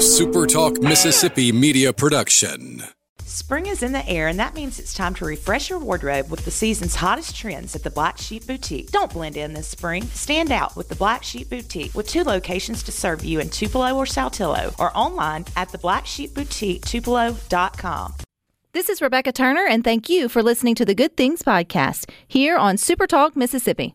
a SuperTalk Mississippi media production. Spring is in the air, and that means it's time to refresh your wardrobe with the season's hottest trends at the Black Sheep Boutique. Don't blend in this spring. Stand out with the Black Sheep Boutique with two locations to serve you in Tupelo or Saltillo or online at the Black Sheep Boutique theblacksheepboutique.tupelo.com. This is Rebecca Turner, and thank you for listening to the Good Things Podcast here on Super Talk Mississippi.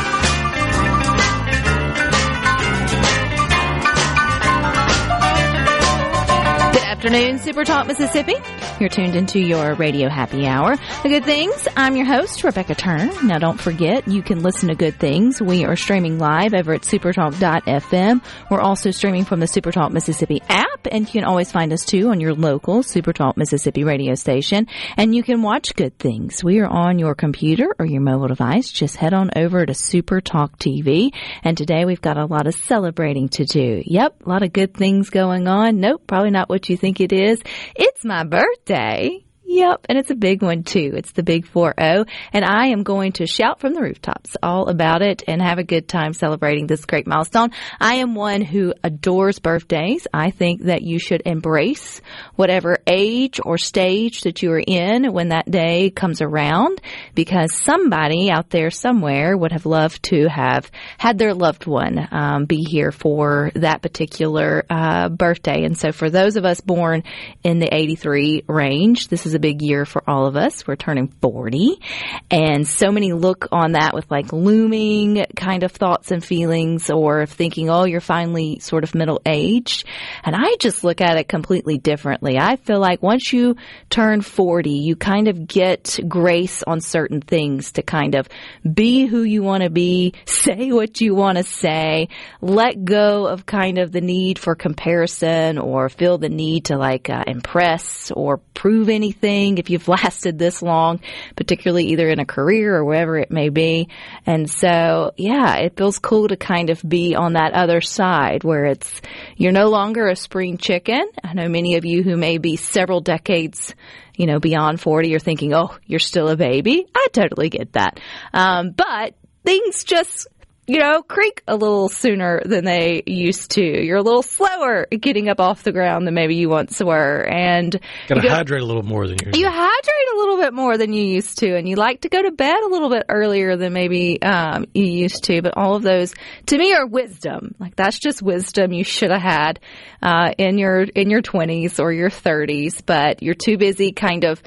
Afternoon, Super Talk Mississippi. You're tuned into your radio happy hour. The Good Things. I'm your host, Rebecca Turner. Now, don't forget, you can listen to Good Things. We are streaming live over at supertalk.fm. We're also streaming from the Supertalk Mississippi app, and you can always find us too on your local Supertalk Mississippi radio station. And you can watch Good Things. We are on your computer or your mobile device. Just head on over to Supertalk TV. And today we've got a lot of celebrating to do. Yep, a lot of good things going on. Nope, probably not what you think it is. It's my birthday day. Yep, and it's a big one too. It's the big 4-0, and I am going to shout from the rooftops all about it and have a good time celebrating this great milestone. I am one who adores birthdays. I think that you should embrace whatever age or stage that you are in when that day comes around because somebody out there somewhere would have loved to have had their loved one um, be here for that particular uh, birthday. And so for those of us born in the 83 range, this is a big year for all of us. We're turning 40 and so many look on that with like looming kind of thoughts and feelings or thinking, oh, you're finally sort of middle aged. And I just look at it completely differently. I feel like once you turn 40, you kind of get grace on certain things to kind of be who you want to be, say what you want to say, let go of kind of the need for comparison or feel the need to like uh, impress or prove anything if you've lasted this long, particularly either in a career or wherever it may be. And so, yeah, it feels cool to kind of be on that other side where it's, you're no longer a spring chicken. I know many of you who may be several decades you know, beyond 40 are thinking, oh, you're still a baby. I totally get that. Um, but things just you know, creak a little sooner than they used to. You're a little slower getting up off the ground than maybe you once were. And Got to you go- hydrate a little more than usual. you hydrate a little bit more than you used to, and you like to go to bed a little bit earlier than maybe um, you used to. But all of those, to me, are wisdom. Like that's just wisdom you should have had uh, in your in your twenties or your thirties, but you're too busy, kind of.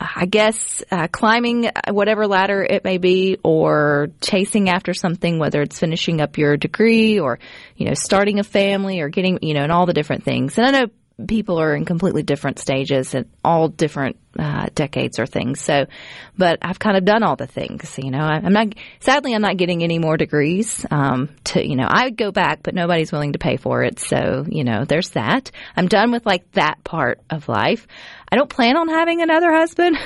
I guess uh, climbing whatever ladder it may be, or chasing after something, whether it's finishing up your degree or you know starting a family or getting you know and all the different things. And I know people are in completely different stages and all different uh, decades or things. So, but I've kind of done all the things. You know, I, I'm not. Sadly, I'm not getting any more degrees. Um, to you know, I would go back, but nobody's willing to pay for it. So, you know, there's that. I'm done with like that part of life. I don't plan on having another husband.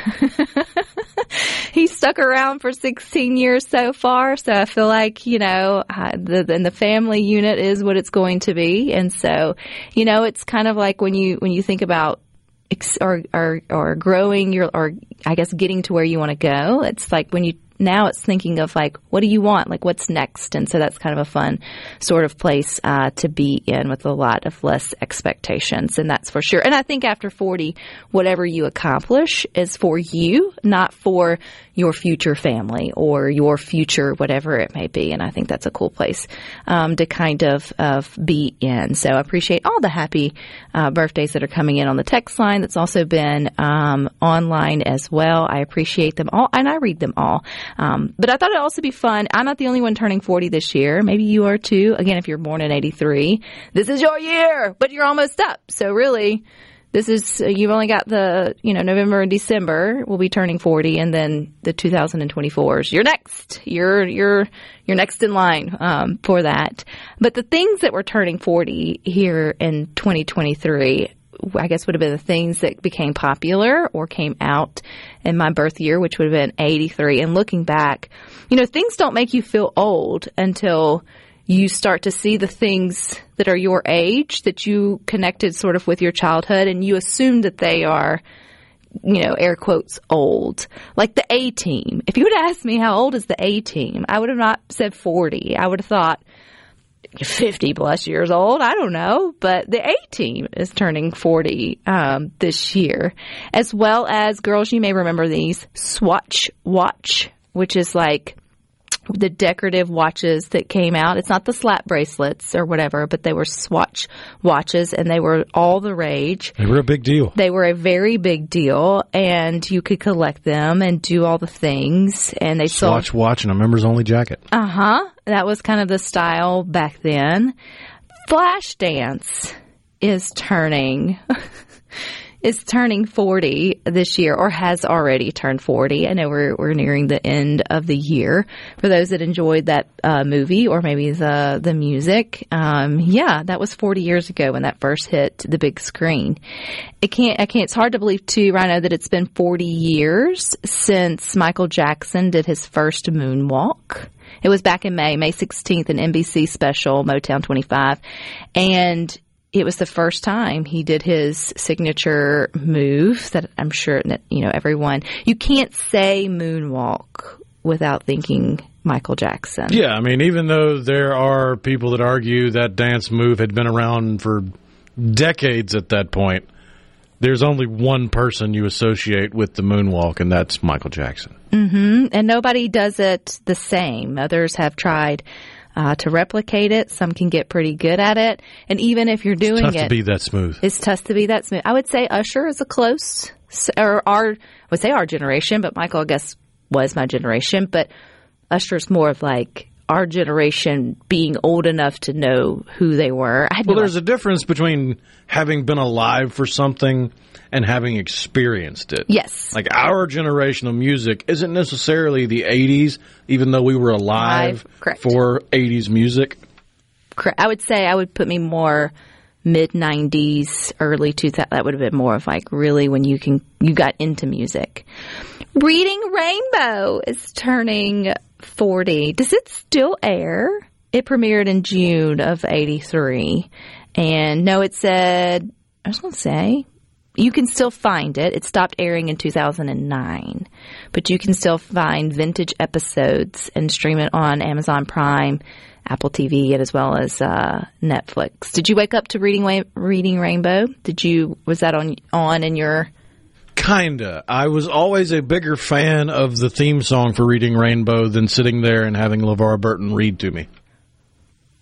He's stuck around for 16 years so far, so I feel like you know, uh, the, and the family unit is what it's going to be, and so, you know, it's kind of like when you when you think about or or or growing your or I guess getting to where you want to go. It's like when you now it's thinking of like what do you want? Like what's next? And so that's kind of a fun sort of place uh, to be in with a lot of less expectations and that's for sure. And i think after 40 whatever you accomplish is for you not for your future family or your future whatever it may be and i think that's a cool place um, to kind of of be in so i appreciate all the happy uh, birthdays that are coming in on the text line that's also been um, online as well i appreciate them all and i read them all um, but I thought it'd also be fun. I'm not the only one turning 40 this year. Maybe you are too. Again, if you're born in 83, this is your year, but you're almost up. So really, this is, uh, you've only got the, you know, November and December will be turning 40 and then the 2024s. You're next. You're, you're, you're next in line, um, for that. But the things that we're turning 40 here in 2023, I guess would have been the things that became popular or came out in my birth year, which would have been 83. And looking back, you know, things don't make you feel old until you start to see the things that are your age that you connected sort of with your childhood and you assume that they are you know, air quotes old. Like the A team. If you would ask me how old is the A team, I would have not said 40. I would have thought 50 plus years old. I don't know. But the A team is turning 40 um, this year. As well as, girls, you may remember these Swatch Watch, which is like the decorative watches that came out. It's not the slap bracelets or whatever, but they were swatch watches and they were all the rage. They were a big deal. They were a very big deal and you could collect them and do all the things and they Swatch sold watch and a members only jacket. Uh-huh. That was kind of the style back then. Flashdance is turning is turning 40 this year or has already turned 40. I know we're, we're nearing the end of the year. For those that enjoyed that uh, movie or maybe the, the music, um, yeah, that was 40 years ago when that first hit the big screen. It can't, I can't, it's hard to believe too, Rhino, that it's been 40 years since Michael Jackson did his first moonwalk. It was back in May, May 16th, an NBC special, Motown 25. And it was the first time he did his signature move that I'm sure that, you know, everyone, you can't say moonwalk without thinking Michael Jackson. Yeah, I mean, even though there are people that argue that dance move had been around for decades at that point, there's only one person you associate with the moonwalk, and that's Michael Jackson. Mm-hmm. And nobody does it the same. Others have tried uh, to replicate it. Some can get pretty good at it. And even if you're doing it's Tough it, to be that smooth. it's tough to be that smooth. I would say Usher is a close, or our, I would say our generation, but Michael, I guess, was my generation. But Usher's more of like our generation being old enough to know who they were. Well, there's a difference between having been alive for something and having experienced it. Yes. Like our generation of music isn't necessarily the 80s, even though we were alive Live, for 80s music. Correct. I would say I would put me more mid '90s, early 2000. That would have been more of like really when you can you got into music. Reading Rainbow is turning 40. Does it still air? It premiered in June of '83, and no, it said I was going to say you can still find it. It stopped airing in 2009, but you can still find vintage episodes and stream it on Amazon Prime, Apple TV, and as well as uh, Netflix. Did you wake up to reading Reading Rainbow? Did you was that on on in your Kinda. I was always a bigger fan of the theme song for Reading Rainbow than sitting there and having LeVar Burton read to me.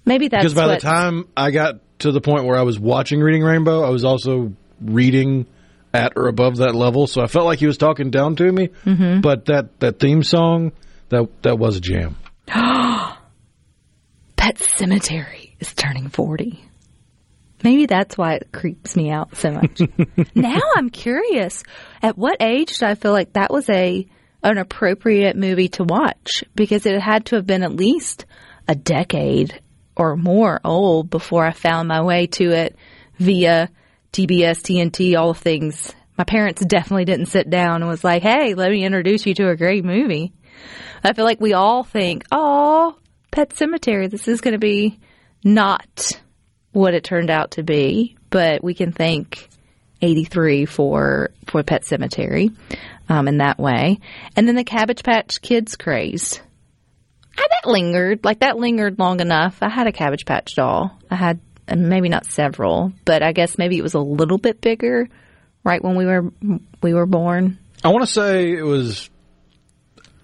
maybe that's Because by what, the time I got to the point where I was watching Reading Rainbow, I was also reading at or above that level, so I felt like he was talking down to me. Mm-hmm. But that, that theme song, that that was a jam. Pet Sematary is turning 40. Maybe that's why it creeps me out so much. now I'm curious. At what age did I feel like that was a an appropriate movie to watch? Because it had to have been at least a decade or more old before I found my way to it via TBS, TNT, all the things. My parents definitely didn't sit down and was like, "Hey, let me introduce you to a great movie." I feel like we all think, "Oh, Pet Sematary, this is going to be not what it turned out to be, but we can thank 83 for for Pet Sematary um, in that way. And then the Cabbage Patch Kids craze. I, that lingered, like that lingered long enough. I had a Cabbage Patch doll. I had maybe not several, but I guess maybe it was a little bit bigger right when we were we were born. I want to say it was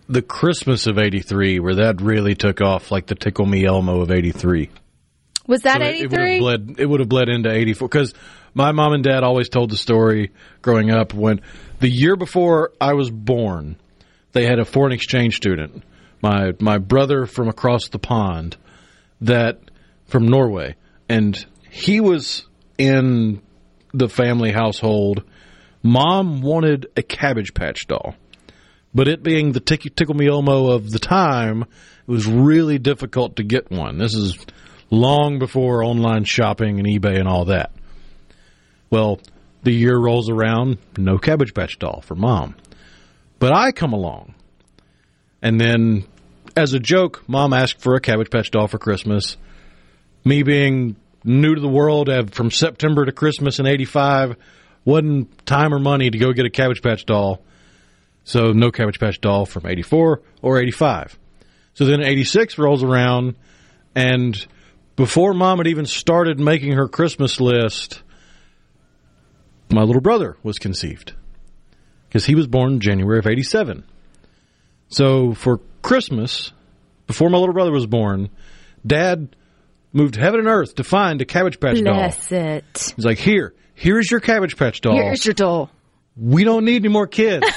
the Christmas of 83 where that really took off like the Tickle Me Elmo of 83. Was that So it- It would have bled. It would have bled into eighty four because my mom and dad always told the story growing up when the year before I was born, they had a foreign exchange student, my my brother from across the pond, that from Norway, and he was in the family household. Mom wanted a Cabbage Patch doll. But it being the tick- Tickle Me Elmo of the time, it was really difficult to get one. This is long before online shopping and eBay and all that. Well, the year rolls around, no Cabbage Patch doll for mom. But I come along, and then as a joke, mom asked for a Cabbage Patch doll for Christmas. Me being new to the world, from September to Christmas in '85, wasn't time or money to go get a Cabbage Patch doll. So no Cabbage Patch doll from '84 or '85. So then '86 rolls around, and before mom had even started making her Christmas list, my little brother was conceived because he was born January of 87. So for Christmas, before my little brother was born, dad moved heaven and earth to find a Cabbage Patch doll. Bless it. He's like, here, here's your Cabbage Patch doll. Here's your doll. we don't need any more kids.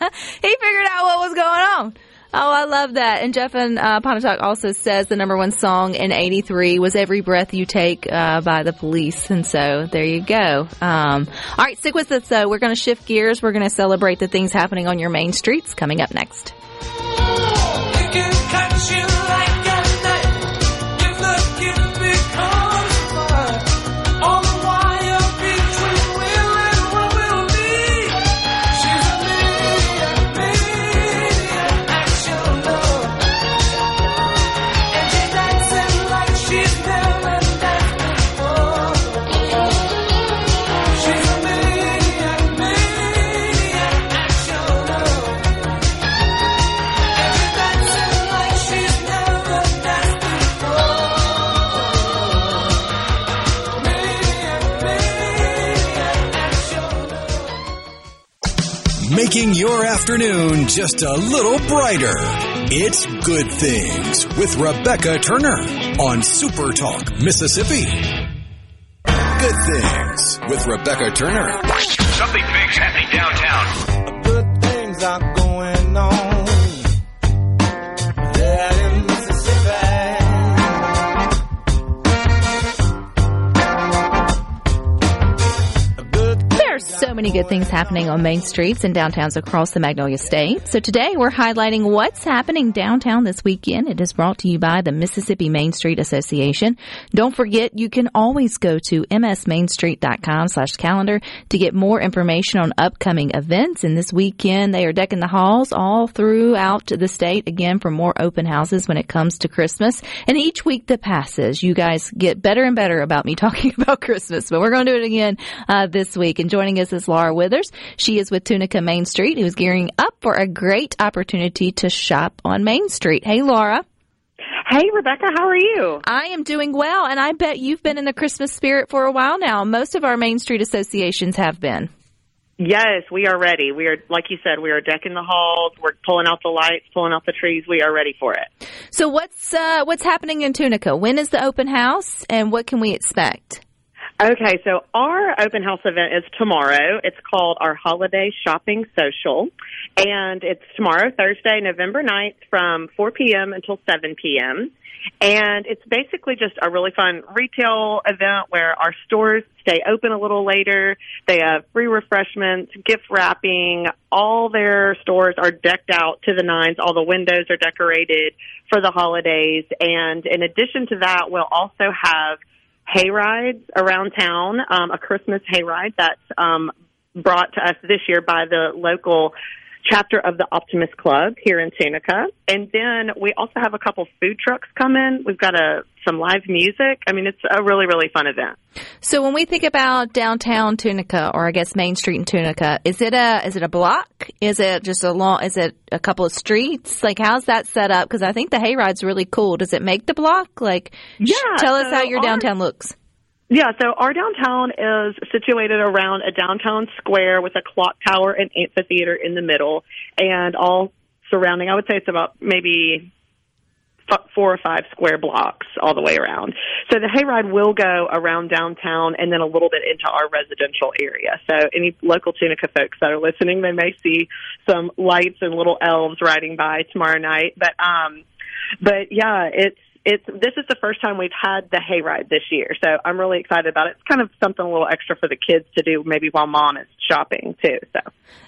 He figured out what was going on. Oh, I love that. And Jeff and uh, Pontotoc also says the number one song in 83 was Every Breath You Take uh, by the police. And so there you go. Um, all right, stick with us though. We're going to shift gears. We're going to celebrate the things happening on your main streets coming up next. Making your afternoon just a little brighter. It's Good Things with Rebecca Turner on Super Talk, Mississippi. Good Things with Rebecca Turner. Something big's happening downtown. Many good things happening on main streets and downtowns across the Magnolia State. So today we're highlighting what's happening downtown this weekend. It is brought to you by the Mississippi Main Street Association. Don't forget you can always go to msmainstreet.com slash calendar to get more information on upcoming events. And this weekend they are decking the halls all throughout the state again for more open houses when it comes to Christmas. And each week that passes, you guys get better and better about me talking about Christmas, but we're going to do it again uh, this week. And joining us is Laura Withers. She is with Tunica Main Street, who's gearing up for a great opportunity to shop on Main Street. Hey, Laura. Hey, Rebecca, how are you? I am doing well, and I bet you've been in the Christmas spirit for a while now. Most of our Main Street associations have been. Yes, we are ready. We are, like you said, we are decking the halls. We're pulling out the lights, pulling out the trees. We are ready for it. So, what's uh, what's happening in Tunica? When is the open house, and what can we expect? Okay, so our open house event is tomorrow. It's called our Holiday Shopping Social. And it's tomorrow, Thursday, November 9th from 4 p.m. until 7 p.m. And it's basically just a really fun retail event where our stores stay open a little later. They have free refreshments, gift wrapping. All their stores are decked out to the nines. All the windows are decorated for the holidays. And in addition to that, we'll also have hay rides around town, um, a Christmas hayride that's um, brought to us this year by the local chapter of the Optimist Club here in Tunica. And then we also have a couple food trucks coming. We've got a some live music. I mean, it's a really really fun event. So, when we think about downtown Tunica, or I guess Main Street in Tunica, is it a is it a block? Is it just a long? Is it a couple of streets? Like, how's that set up? Because I think the hayride's really cool. Does it make the block? Like, sh- Yeah, tell us how your our- downtown looks. Yeah, so our downtown is situated around a downtown square with a clock tower and amphitheater in the middle, and all surrounding. I would say it's about maybe four or five square blocks all the way around. So the hayride will go around downtown and then a little bit into our residential area. So any local Tunica folks that are listening, they may see some lights and little elves riding by tomorrow night. But um, but yeah, it's it's this is the first time we've had the hayride this year, so I'm really excited about it. It's kind of something a little extra for the kids to do, maybe while mom is shopping too. So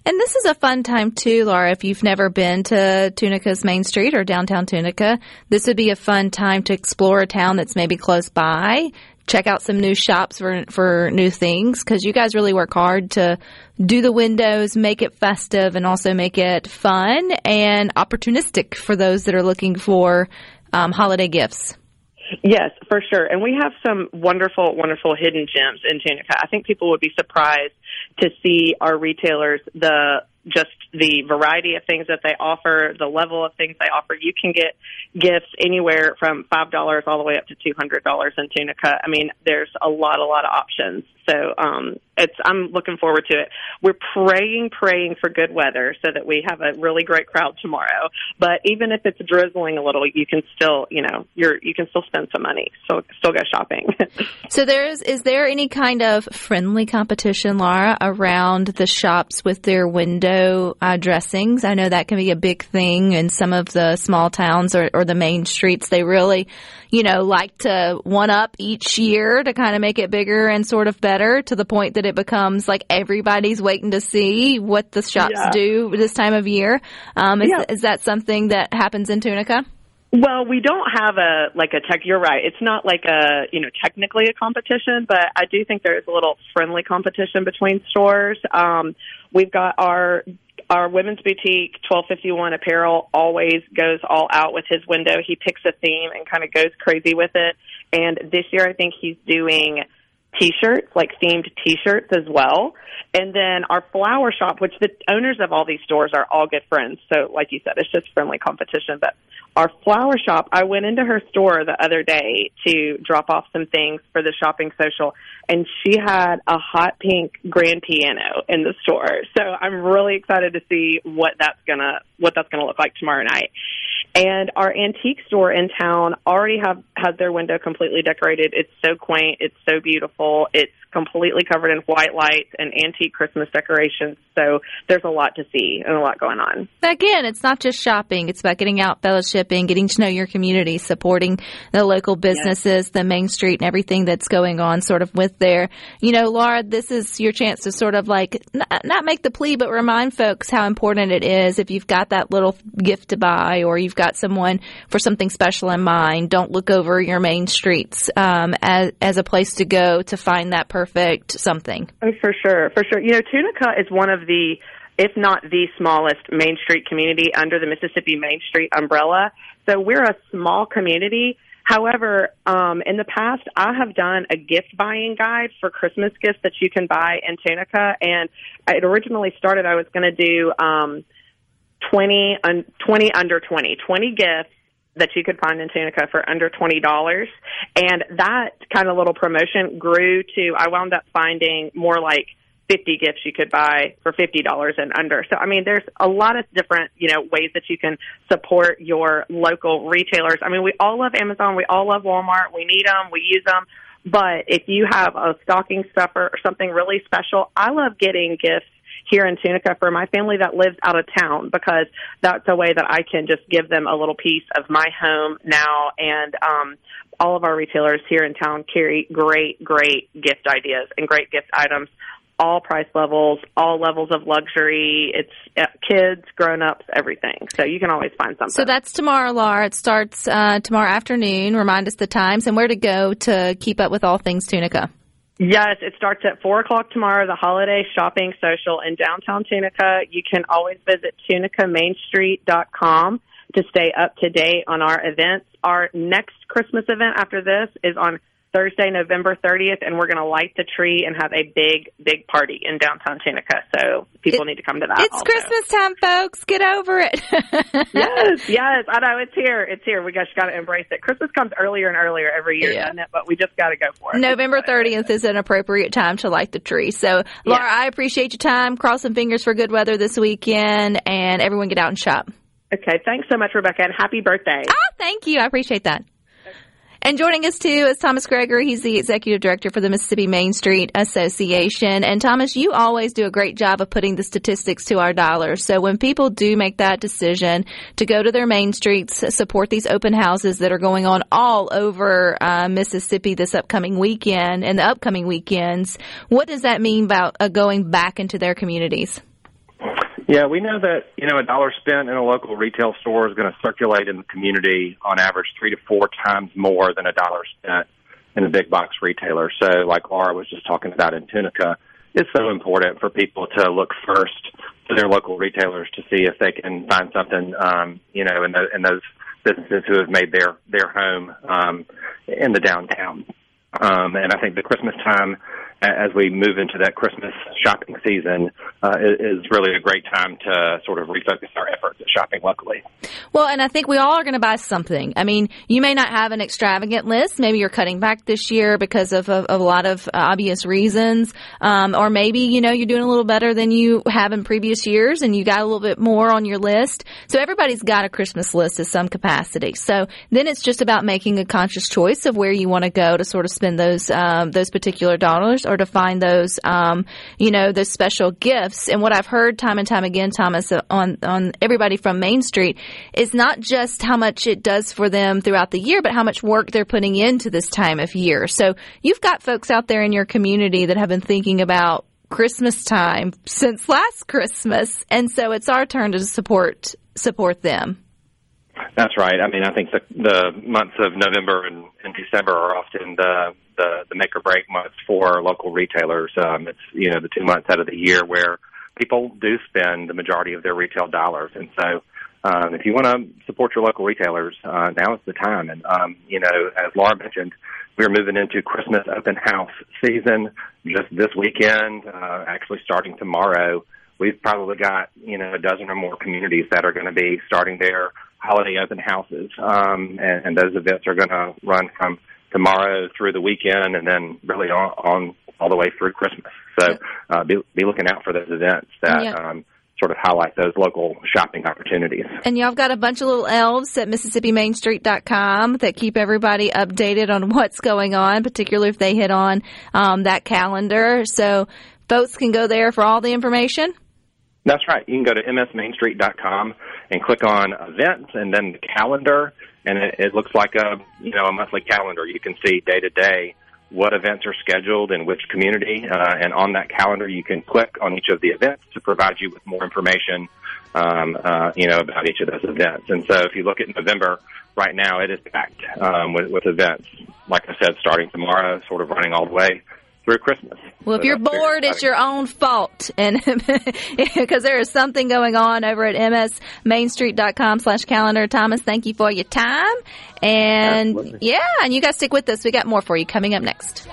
And this is a fun time too, Laura. If you've never been to Tunica's Main Street or downtown Tunica, this would be a fun time to explore a town that's maybe close by. check out some new shops for for new things because you guys really work hard to do the windows, make it festive, and also make it fun and opportunistic for those that are looking for um, holiday gifts. Yes, for sure. And we have some wonderful, wonderful hidden gems in Tunica. I think people would be surprised to see our retailers, the just the variety of things that they offer, the level of things they offer. You can get gifts anywhere from five dollars all the way up to two hundred dollars in Tunica. I mean, there's a lot, a lot of options. So um, it's I'm looking forward to it. We're praying, praying for good weather so that we have a really great crowd tomorrow. But even if it's drizzling a little, you can still, you know, you're you can still spend some money. So still go shopping. So there's is there any kind of friendly competition, Laura, around the shops with their window uh, dressings? I know that can be a big thing in some of the small towns or, or the main streets. They really, you know, like to one up each year to kind of make it bigger and sort of better to the point that it becomes like everybody's waiting to see what the shops Yeah. do this time of year. Um, is, Yeah. is that something that happens in Tunica? Well, we don't have a like a tech. You're right. It's not like a you know technically a competition, but I do think there is a little friendly competition between stores. Um, we've got our our women's boutique, twelve fifty one apparel, always goes all out with his window. He picks a theme and kind of goes crazy with it. And this year, I think he's doing t-shirts, like themed t-shirts as well. And then our flower shop, which the owners of all these stores are all good friends. So like you said, it's just friendly competition. But our flower shop, I went into her store the other day to drop off some things for the shopping social and she had a hot pink grand piano in the store. So I'm really excited to see what that's gonna what that's gonna look like tomorrow night. And our antique store in town already have has their window completely decorated. It's so quaint, it's so beautiful. It's completely covered in white lights and antique Christmas decorations. So there's a lot to see and a lot going on. Again, it's not just shopping. It's about getting out, fellowshipping, getting to know your community, supporting the local businesses, the main street, and everything that's going on sort of with there. You know, Laura, this is your chance to sort of like not, not make the plea, but remind folks how important it is if you've got that little gift to buy or you've got someone for something special in mind. Don't look over your main streets um, as, as a place to go to find that perfect something. Oh, for sure, for sure. You know, Tunica is one of the, if not the smallest Main Street community under the Mississippi Main Street umbrella. So we're a small community. However, um, in the past, I have done a gift buying guide for Christmas gifts that you can buy in Tunica, and it originally started. I was going to do um, 20, un, 20 under 20, 20 gifts that you could find in Tunica for under twenty dollars, and that kind of little promotion grew to. I wound up finding more like fifty gifts you could buy for fifty dollars and under. So I mean, there's a lot of different you know ways that you can support your local retailers. I mean, we all love Amazon, we all love Walmart, we need them, we use them. But if you have a stocking stuffer or something really special, I love getting gifts here in Tunica for my family that lives out of town because that's a way that I can just give them a little piece of my home now and um all of our retailers here in town carry great great gift ideas and great gift items all price levels all levels of luxury it's uh, kids grown-ups everything so you can always find something So that's tomorrow, Laura. It starts uh, tomorrow afternoon. Remind us the times and where to go to keep up with all things Tunica. Yes, it starts at 4 o'clock tomorrow, the holiday shopping social in downtown Tunica. You can always visit tunicamainstreet.com to stay up to date on our events. Our next Christmas event after this is on Thursday, November 30th, and we're going to light the tree and have a big, big party in downtown Tunica. So people It- need to come to that. It's also. Christmas time, folks. Get over it. yes, yes, I know it's here. It's here. We just got to embrace it. Christmas comes earlier and earlier every year, Yeah. doesn't it? But we just got to go for it. November 30th is an appropriate time to light the tree. So, Laura, I appreciate your time. Cross some fingers for good weather this weekend, and everyone get out and shop. Okay, thanks so much, Rebecca, and happy birthday. Ah, thank you. I appreciate that. And joining us too is Thomas Gregory. He's the executive director for the Mississippi Main Street Association. And Thomas, you always do a great job of putting the statistics to our dollars. So when people do make that decision to go to their main streets, support these open houses that are going on all over uh, Mississippi this upcoming weekend and the upcoming weekends, what does that mean about uh, going back into their communities? Yeah, we know that you know a dollar spent in a local retail store is going to circulate in the community on average three to four times more than a dollar spent in the big box retailers. So, like Laura was just talking about in Tunica, it's so important for people to look first to their local retailers to see if they can find something, um, you know, in, the, in those businesses who have made their their home um, in the downtown. Um, and I think the Christmas time, a- as we move into that Christmas shopping season, uh, is, really a great time to sort of refocus our efforts at shopping locally. Well, and I think we all are going to buy something. I mean, you may not have an extravagant list. Maybe you're cutting back this year because of, of, of a lot of obvious reasons. Um, or maybe, you know, you're doing a little better than you have in previous years and you got a little bit more on your list. So everybody's got a Christmas list to some capacity. So then it's just about making a conscious choice of where you want to go to sort of spend those, um, those particular dollars or to find those, um, you know, those special gifts. And what I've heard time and time again, Thomas, on, on everybody from Main Street is not just how much it does for them throughout the year, but how much work they're putting into this time of year. So you've got folks out there in your community that have been thinking about Christmas time since last Christmas. And so it's our turn to support, support them. That's right. I mean, I think the the months of November and, and December are often the, the the make or break months for local retailers. Um, it's you know the two months out of the year where people do spend the majority of their retail dollars, and so um, if you want to support your local retailers, uh, now is the time. And um, you know, as Laura mentioned, we're moving into Christmas open house season just this weekend. Uh, actually, starting tomorrow, we've probably got you know a dozen or more communities that are going to be starting their holiday open houses, um, and, and those events are going to run from tomorrow through the weekend, and then really on, on all the way through Christmas. So uh, be, be looking out for those events that Yeah. um, sort of highlight those local shopping opportunities. And y'all have got a bunch of little elves at MississippiMainStreet.com that keep everybody updated on what's going on, particularly if they hit on um, that calendar. So folks can go there for all the information. That's right. You can go to msmainstreet.com and click on events and then the calendar, and it, it looks like a you know a monthly calendar. You can see day to day what events are scheduled in which community, uh, and on that calendar you can click on each of the events to provide you with more information, um, uh, you know, about each of those events. And so if you look at November right now, it is packed um, with, with events. Like I said, starting tomorrow, sort of running all the way through Christmas. Well, if So you're bored, it's your own fault. And because there is something going on over at msmainstreet.com slash calendar. Thomas, thank you for your time. And Absolutely. yeah, and you guys stick with us. We got more for you coming up next.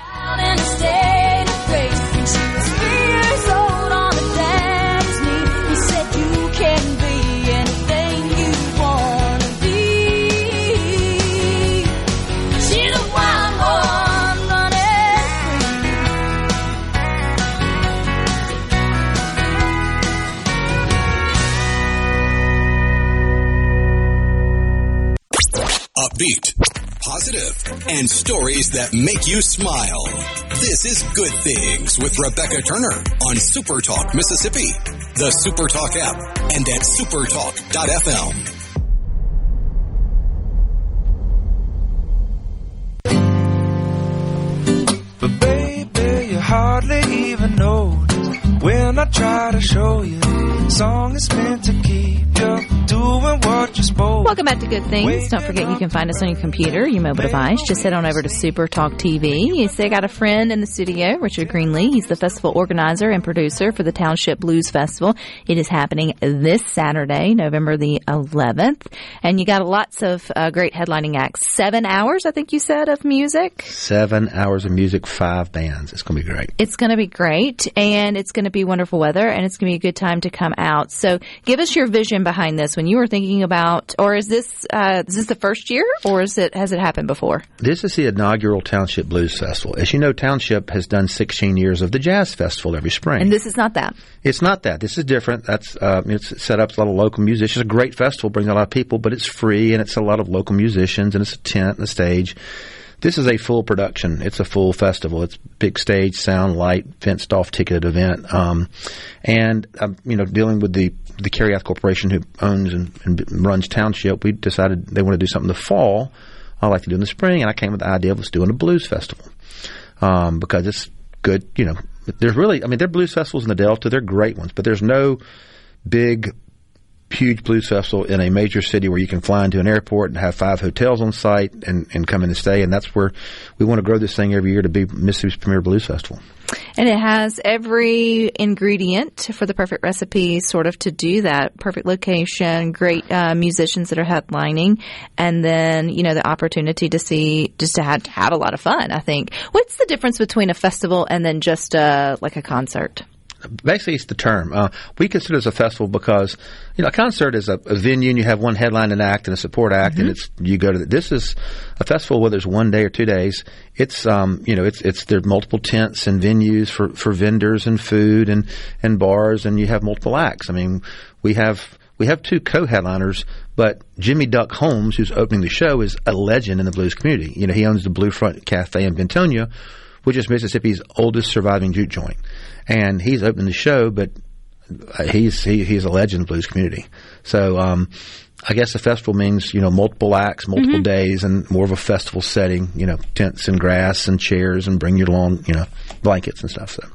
Upbeat, positive, and stories that make you smile. This is Good Things with Rebecca Turner on Super Talk Mississippi, the Super Talk app, and at supertalk.fm. But baby, you hardly even notice when I try to show you. Song is meant to keep you doing what you're supposed Welcome back to Good Things. Don't forget you can find us on your computer, your mobile device. Just head on over to Super Talk TV. You see, I got a friend in the studio, Richard Greenlee. He's the festival organizer and producer for the Township Blues Festival. It is happening this Saturday, November the 11th. And you got lots of uh, great headlining acts. Seven hours, I think you said, of music. Seven hours of music, five bands. It's going to be great. It's going to be great and it's going to be wonderful weather and it's going to be a good time to come out. So give us your vision behind this when you were thinking about, or is this, uh, is this the first year or is it, has it happened before? This is the inaugural Township Blues Festival. As you know, Township has done 16 years of the Jazz Festival every spring. And this is not that. It's not that. This is different. That's uh, it's set up a lot of local musicians. It's a great festival, brings a lot of people, but it's free and it's a lot of local musicians and it's a tent and a stage. This is a full production. It's a full festival. It's big stage, sound, light, fenced off, ticketed event. Um, and um, you know, dealing with the the Carryath Corporation who owns and, and runs Township, we decided they want to do something in the fall. I like to do in the spring, and I came with the idea of us doing a blues festival um, because it's good. You know, there's really, I mean, there are blues festivals in the Delta. They're great ones, but there's no big huge blues festival in a major city where you can fly into an airport and have five hotels on site and, and come in and stay. And that's where we want to grow this thing every year to be Mississippi's premier blues festival. And it has every ingredient for the perfect recipe, sort of to do that. Perfect location, great uh, musicians that are headlining, and then you know the opportunity to see just to have, to have a lot of fun. I think. What's the difference between a festival and then just a like a concert? Basically it's the term. Uh, we consider this a festival because you know a concert is a, a venue and you have one headline and act and a support act and it's you go to the, this is a festival whether it's one day or two days. It's um you know it's it's there are multiple tents and venues for for vendors and food and and bars and you have multiple acts. I mean we have. We have two co-headliners, but Jimmy Duck Holmes, who's opening the show, is a legend in the blues community. You know, he owns the Blue Front Cafe in Bentonia, which is Mississippi's oldest surviving juke joint. And he's opening the show, but uh, he's he, he's a legend in the blues community. So um, I guess the festival means you know multiple acts, multiple days, and more of a festival setting. You know, tents and grass and chairs, and bring your lawn, you know, blankets and stuff. So.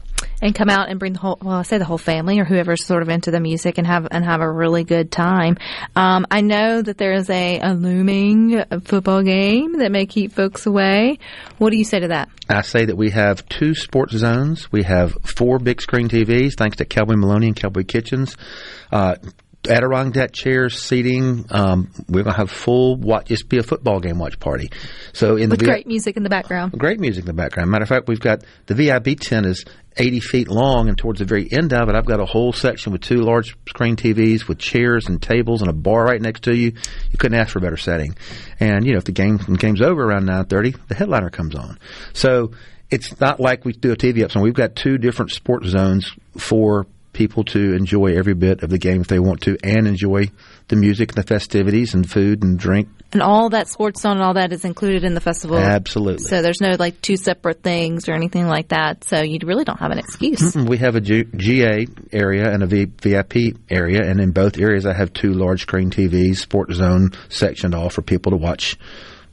And come out and bring the whole well I say the whole family or whoever's sort of into the music and have and have a really good time. Um, I know that there is a, a looming football game that may keep folks away. What do you say to that? I say that we have two sports zones. We have four big screen TVs, thanks to Cowboy Maloney and Cowboy Kitchens. Uh, Adirondack chairs, seating. Um, we're gonna have full watch. Just be a football game watch party. So in With the great music in the background. great music in the background. Matter of fact, we've got the VIP tent is 80 feet long, and towards the very end of it, I've got a whole section with two large screen TVs with chairs and tables and a bar right next to you. You couldn't ask for a better setting. And you know, if the game when the game's over around 9:30, the headliner comes on. So it's not like we do a TV up. So we've got two different sports zones for people to enjoy every bit of the game if they want to, and enjoy the music and the festivities and food and drink. And all that sports zone and all that is included in the festival. Absolutely. So there's no like two separate things or anything like that. So you really don't have an excuse. We have a G- GA area and a v- VIP area, and in both areas, I have two large screen TVs, sports zone sectioned off for people to watch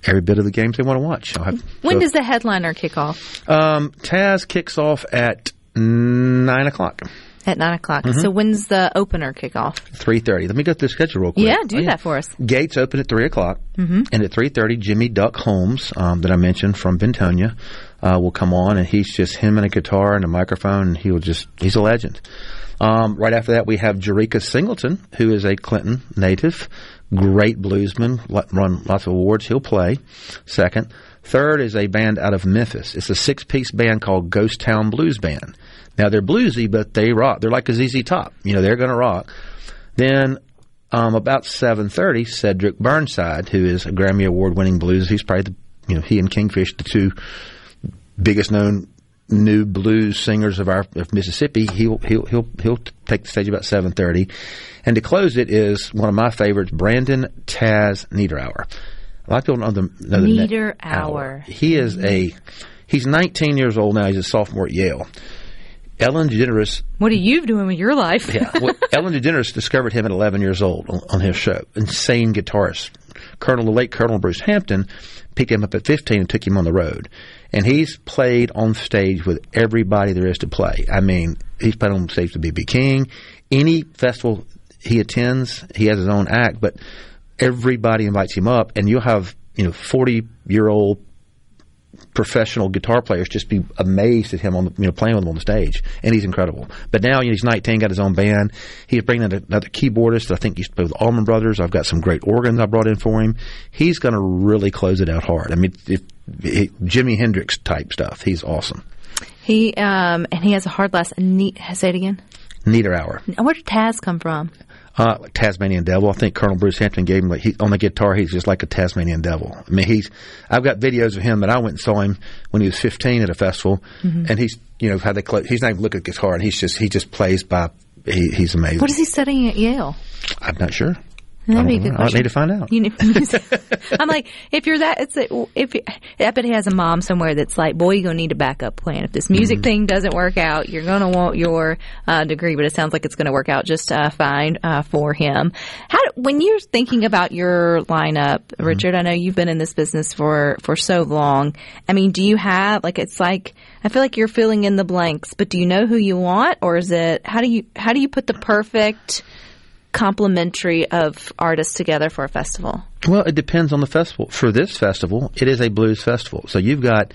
every bit of the games they want to watch. I'll have, When so- does the headliner kick off? um, Taz kicks off at nine o'clock, At nine o'clock. Mm-hmm. So when's the opener kickoff? three thirty. Let me go through the schedule real quick. Yeah, do Oh, that for us. Gates open at three o'clock, mm-hmm. and at three thirty, Jimmy Duck Holmes, um, that I mentioned from Bentonia, uh, will come on, and he's just him and a guitar and a microphone, and he will just—he's a legend. Um, right after that, we have Jarekus Singleton, who is a Clinton native, great bluesman, run lots of awards. He'll play. Second, third is a band out of Memphis. It's a six-piece band called Ghost Town Blues Band. Now they're bluesy, but they rock. They're like a ZZ Top. You know, they're going to rock. Then um, about seven thirty, Cedric Burnside, who is a Grammy Award winning blues, he's probably the you know he and Kingfish, the two biggest known new blues singers of our of Mississippi. He'll he'll he'll he'll take the stage about seven thirty, and to close it is one of my favorites, Brandon Taz Niederauer. A lot of people know the know the Niederauer. He is a he's 19 years old now. He's a sophomore at Yale. Ellen DeGeneres What are you doing with your life? yeah. Well, Ellen DeGeneres discovered him at 11 years old on, on his show. Insane guitarist. Colonel, the late Colonel Bruce Hampton picked him up at 15 and took him on the road. And he's played on stage with everybody there is to play. I mean, he's played on stage with B.B. King. Any festival he attends, he has his own act, but everybody invites him up, and you'll have, you know, 40 year old professional guitar players just be amazed at him on the, you know playing with him on the stage, and he's incredible. But now you know, he's 19, got his own band. He's bringing in another keyboardist. I think he's played with Allman Brothers. I've got some great organs I brought in for him. He's going to really close it out hard. I mean, if, if, Jimi Hendrix type stuff. He's awesome. He um and he has a hard last. Neat. Say it again. Niederauer. Where did Taz come from? Uh, like Tasmanian Devil. I think Colonel Bruce Hampton gave him like he, on the guitar. He's just like a Tasmanian Devil. I mean, he's. I've got videos of him that I went and saw him when he was 15 at a festival, and he's you know how they. He's not even looking at guitar, and he's just he just plays by. He, he's amazing. What is he studying at Yale? I'm not sure. That'd I be a good know. I need to find out. You know, I'm like, if you're that, it's a, if I bet he has a mom somewhere that's like, boy, you're gonna need a backup plan. If this music Mm-hmm. thing doesn't work out, you're gonna want your uh, degree. But it sounds like it's gonna work out just uh, fine uh, for him. How when you're thinking about your lineup, Mm-hmm. Richard? I know you've been in this business for for so long. I mean, do you have like it's like I feel like you're filling in the blanks, but do you know who you want, or is it how do you how do you put the perfect complementary of artists together for a festival? Well, it depends on the festival. For this festival, it is a blues festival. So you've got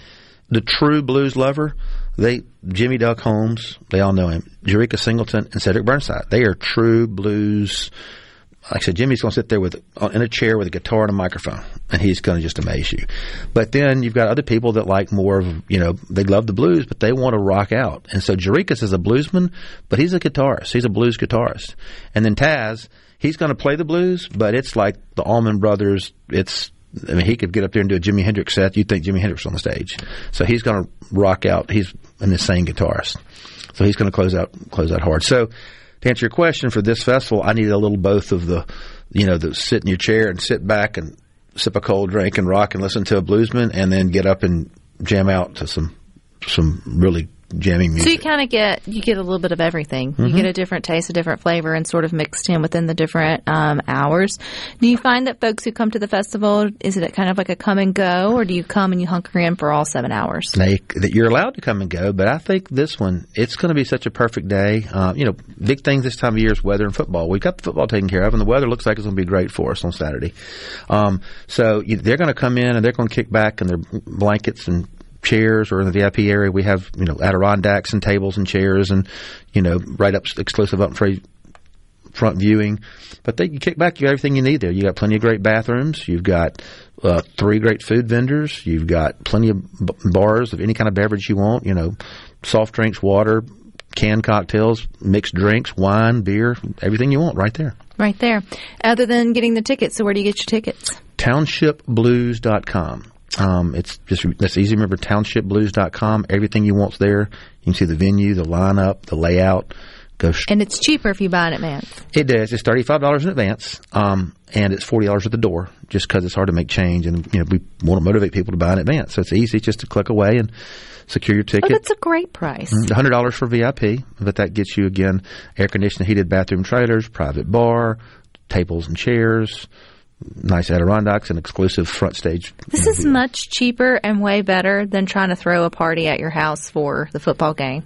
the true blues lover. They Jimmy Duck Holmes, they all know him. Jarekus Singleton and Cedric Burnside. They are true blues. Like I said, Jimmy's going to sit there with uh, in a chair with a guitar and a microphone, and he's going to just amaze you. But then you've got other people that like more of you know they love the blues, but they want to rock out. And so Jarekus is a bluesman, but he's a guitarist. He's a blues guitarist. And then Taz, he's going to play the blues, but it's like the Allman Brothers. It's I mean, he could get up there and do a Jimi Hendrix set. You'd think Jimi Hendrix on the stage. So he's going to rock out. He's an insane guitarist. So he's going to close out close out hard. So to answer your question for this festival, I needed a little both of the, you know, the sit in your chair and sit back and sip a cold drink and rock and listen to a bluesman, and then get up and jam out to some some really jamming music. So you kind of get you get a little bit of everything. You Mhm. get a different taste, a different flavor, and sort of mixed in within the different um, hours. Do you find that folks who come to the festival is it kind of like a come and go, or do you come and you hunker in for all seven hours? they, that you're allowed to come and go, but I think this one, it's going to be such a perfect day. Uh, you know, big things this time of year is weather and football. We've got the football taken care of, and the weather looks like it's going to be great for us on Saturday. Um, so you, they're going to come in and they're going to kick back in their blankets and chairs or in the VIP area. We have, you know, Adirondacks and tables and chairs and, you know, right up exclusive up free front viewing. But they, you kick back, you got everything you need there. You got plenty of great bathrooms. You've got uh, three great food vendors. You've got plenty of b- bars of any kind of beverage you want. You know, soft drinks, water, canned cocktails, mixed drinks, wine, beer, everything you want right there. Right there. Other than getting the tickets, so where do you get your tickets? Townshipblues.com. Um, it's just that's easy. to Remember townshipblues.com. Everything you want's there. You can see the venue, the lineup, the layout. Go sh- And it's cheaper if you buy in advance. It does. It's thirty five dollars in advance, um, and it's forty dollars at the door. Just because it's hard to make change, and you know we want to motivate people to buy in advance, so it's easy just to click away and secure your Oh, ticket. that's a great price. hundred dollars for VIP, but that gets you again air conditioned, heated bathroom trailers, private bar, tables and chairs, nice Adirondacks, and exclusive front stage. This is much cheaper and way better than trying to throw a party at your house for the football game.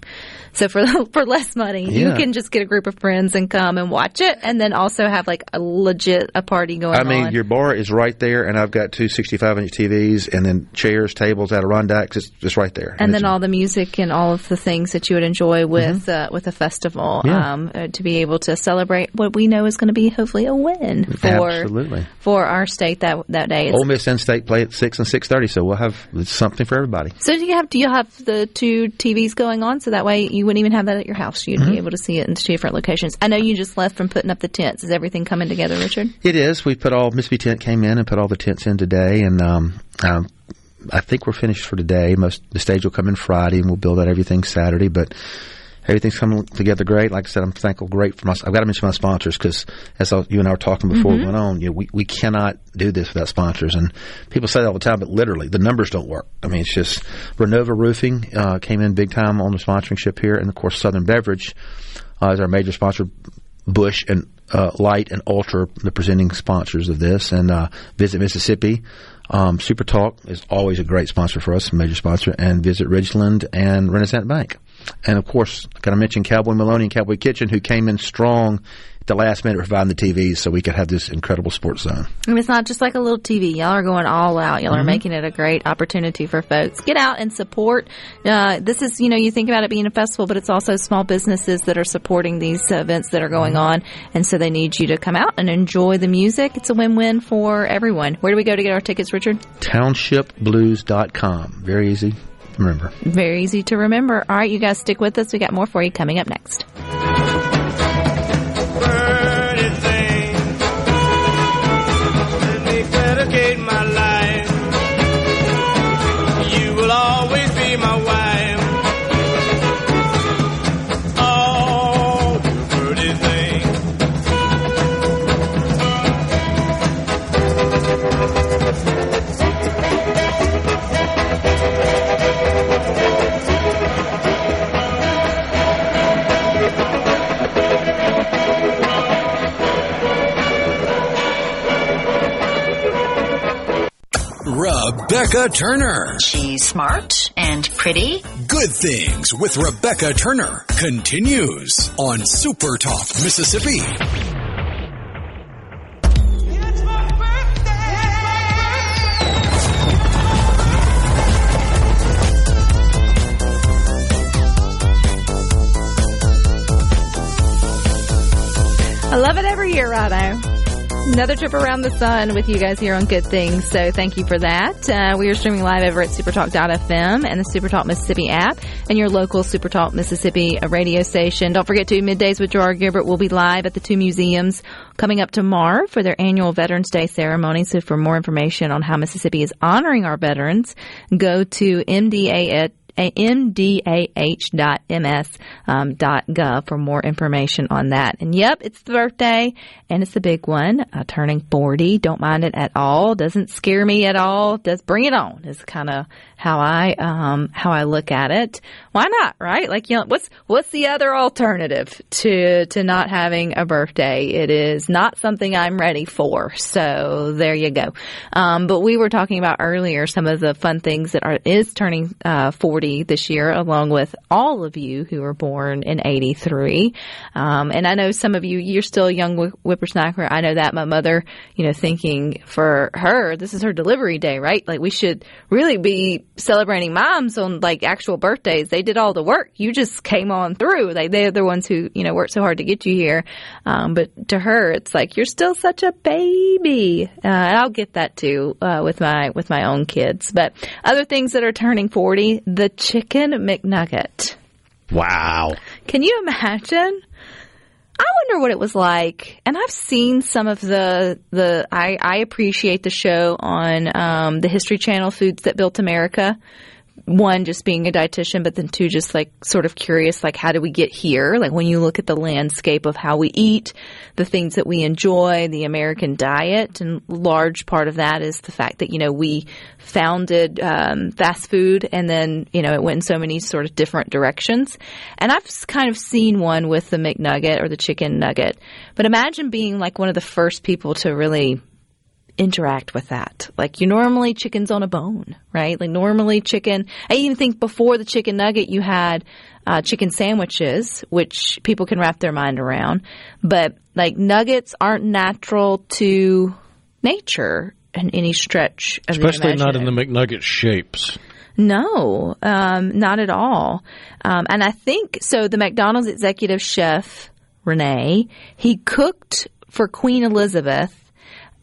So for for less money, you can just get a group of friends and come and watch it, and then also have like a legit a party going on. I mean, on. your bar is right there, and I've got two 65 inch TVs, and then chairs, tables, Adirondacks. It's just right there. and it's- then all the music and all of the things that you would enjoy with uh, with a festival, Mm-hmm. Yeah. um, uh, to be able to celebrate what we know is going to be hopefully a win for Absolutely. for our state that that day. Ole Miss and State play at six and six thirty, so we'll have something for everybody. So do you have do you have the two TVs going on so that way you wouldn't even have that at your house? You'd Mm-hmm. be able to see it in two different locations. I know you just left from putting up the tents. Is everything coming together, Richard? It is. We put all Mississippi Tent came in and put all the tents in today, and um, um, I think we're finished for today. Most the stage will come in Friday, and we'll build out everything Saturday. But everything's coming together great. Like I said, I'm thankful, great for my. I've got to mention my sponsors because as I, you and I were talking before we went on, you know, we we cannot do this without sponsors. And people say that all the time, but literally the numbers don't work. I mean, it's just Renova Roofing uh, came in big time on the sponsoring ship here, and of course Southern Beverage uh, is our major sponsor. Busch and uh, Light and Ultra, the presenting sponsors of this, and uh, Visit Mississippi. Um, Super Talk is always a great sponsor for us, a major sponsor, and Visit Ridgeland and Renasant Bank. And of course, got to mention Cowboy Maloney and Cowboy Kitchen, who came in strong at the last minute providing the TVs so we could have this incredible sports zone. And it's not just like a little TV. Y'all are going all out. Y'all are Mhm. making it a great opportunity for folks. Get out and support. Uh, this is, you know, you think about it being a festival, but it's also small businesses that are supporting these events that are going on. And so they need you to come out and enjoy the music. It's a win-win for everyone. Where do we go to get our tickets, Richard? TownshipBlues.com. Very easy remember. Very easy to remember. All right, you guys stick with us. We got more for you coming up next. Rebecca Turner. She's smart and pretty. Good Things with Rebecca Turner continues on Super Talk Mississippi. I love it every year, Rado. Another trip around the sun with you guys here on Good Things. So thank you for that. Uh, we are streaming live over at supertalk.fm and the Supertalk Mississippi app and your local Supertalk Mississippi radio station. Don't forget to middays with Gerard Gibert will be live at the two museums coming up tomorrow for their annual Veterans Day ceremony. So for more information on how Mississippi is honoring our veterans, go to MDA at mdah.ms.gov um, for more information on that. And yep, it's the birthday and it's a big one. Uh, turning 40. Don't mind it at all. Doesn't scare me at all. Does bring it on is kind of how I, um, how I look at it. Why not? Right? Like, you know, what's, what's the other alternative to, to not having a birthday? It is not something I'm ready for. So there you go. Um, but we were talking about earlier some of the fun things that are, is turning, uh, 40 this year, along with all of you who were born in 83. Um, and I know some of you, you're still a young whi- whippersnapper. I know that my mother, you know, thinking for her, this is her delivery day, right? Like we should really be celebrating moms on like actual birthdays. They did all the work. You just came on through. Like they're the ones who, you know, worked so hard to get you here. Um, but to her, it's like, you're still such a baby. Uh, and I'll get that too, uh, with my, with my own kids. But other things that are turning 40, the chicken McNugget. Wow. Can you imagine? I wonder what it was like. And I've seen some of the the I, I appreciate the show on um, the History Channel, Foods That Built America. One, just being a dietitian, but then two, just like sort of curious, like how do we get here? Like when you look at the landscape of how we eat, the things that we enjoy, the American diet, and large part of that is the fact that you know we founded um, fast food, and then you know it went in so many sort of different directions. And I've kind of seen one with the McNugget or the chicken nugget, but imagine being like one of the first people to really interact with that. Like you normally chicken's on a bone, right? Like normally chicken. I even think before the chicken nugget, you had uh, chicken sandwiches, which people can wrap their mind around. But like nuggets aren't natural to nature in any stretch of Especially the not in the McNugget shapes. No, um, not at all. Um, and I think so. The McDonald's executive chef Renee, he cooked for Queen Elizabeth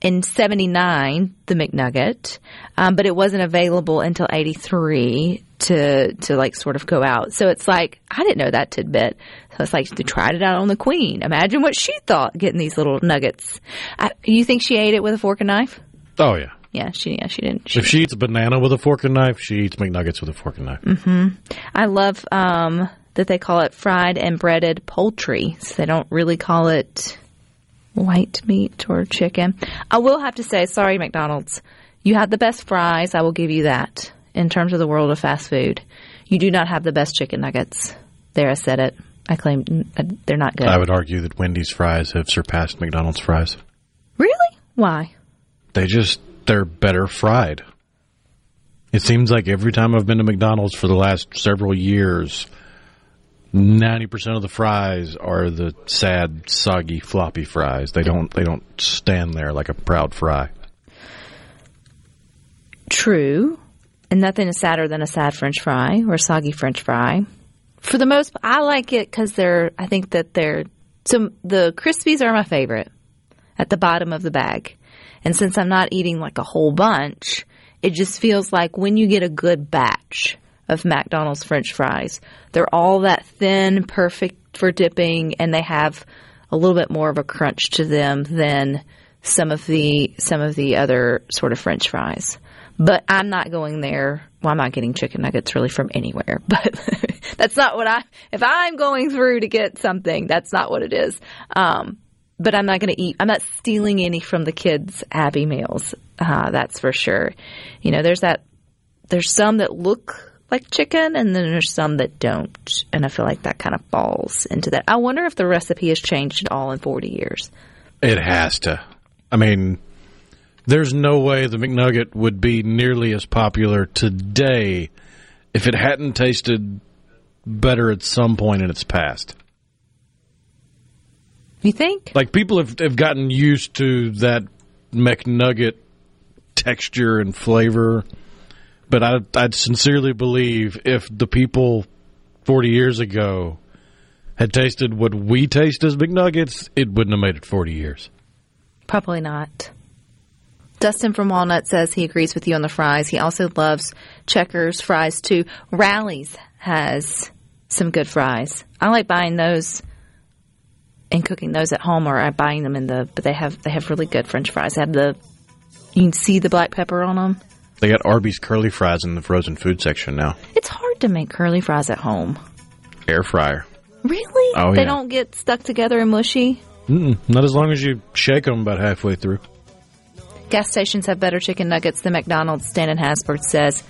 in '79 the McNugget, um, but it wasn't available until '83 to to like sort of go out. So it's like I didn't know that tidbit. So it's like they tried it out on the Queen. Imagine what she thought getting these little nuggets. I, you think she ate it with a fork and knife? Oh yeah. Yeah, she yeah she didn't. She If she eats a banana with a fork and knife, she eats McNuggets with a fork and knife. hmm I love um, that they call it fried and breaded poultry. So they don't really call it white meat or chicken. I will have to say, sorry, McDonald's. You have the best fries. I will give you that in terms of the world of fast food. You do not have the best chicken nuggets. There, I said it. I claim mm, they're not good. I would argue that Wendy's fries have surpassed McDonald's fries. really? Why? They just they're better fried. It seems like every time I've been to McDonald's for the last several years, ninety percent of the fries are the sad, soggy, floppy fries. They don't they don't stand there like a proud fry. True. And nothing is sadder than a sad French fry or soggy French fry. For the most, I like it because they're. I think that they're. So the Krispies are my favorite at the bottom of the bag, and since I'm not eating like a whole bunch, it just feels like when you get a good batch of McDonald's French fries, they're all that thin, perfect for dipping, and they have a little bit more of a crunch to them than some of the some of the other sort of French fries. But I'm not going there. Well, I'm not getting chicken nuggets really from anywhere. But that's not what I. If I'm going through to get something, that's not what it is. Um, but I'm not going to eat. I'm not stealing any from the kids' Abby meals. Uh, that's for sure. You know, there's that. There's some that look like chicken, and then there's some that don't. And I feel like that kind of falls into that. I wonder if the recipe has changed at all in 40 years. It has to. I mean, there's no way the McNugget would be nearly as popular today if it hadn't tasted better at some point in its past. You think? Like people have, have gotten used to that McNugget texture and flavor, but I, I'd sincerely believe if the people 40 years ago had tasted what we taste as McNuggets, it wouldn't have made it 40 years. Probably not. Dustin from Walnut says he agrees with you on the fries. He also loves Checkers fries too. Rally's has some good fries. I like buying those and cooking those at home, or I buying them in the. But they have they have really good French fries. They have the you can see the black pepper on them. They got Arby's curly fries in the frozen food section now. It's hard to make curly fries at home. Air fryer. Really? Oh, they yeah. don't get stuck together and mushy. Mm-mm, not as long as you shake them about halfway through. Gas stations have better chicken nuggets than McDonald's. Stan and Hasbert says,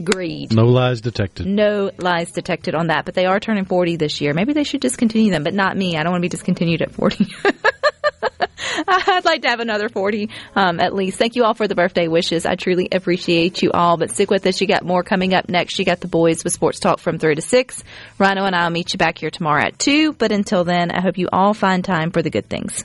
agreed. No lies detected. No lies detected on that, but they are turning 40 this year. Maybe they should discontinue them, but not me. I don't want to be discontinued at 40. I'd like to have another 40 um, at least. Thank you all for the birthday wishes. I truly appreciate you all. But stick with us. You got more coming up next. You got the boys with Sports Talk from 3 to 6. Rhino and I will meet you back here tomorrow at 2. But until then, I hope you all find time for the good things.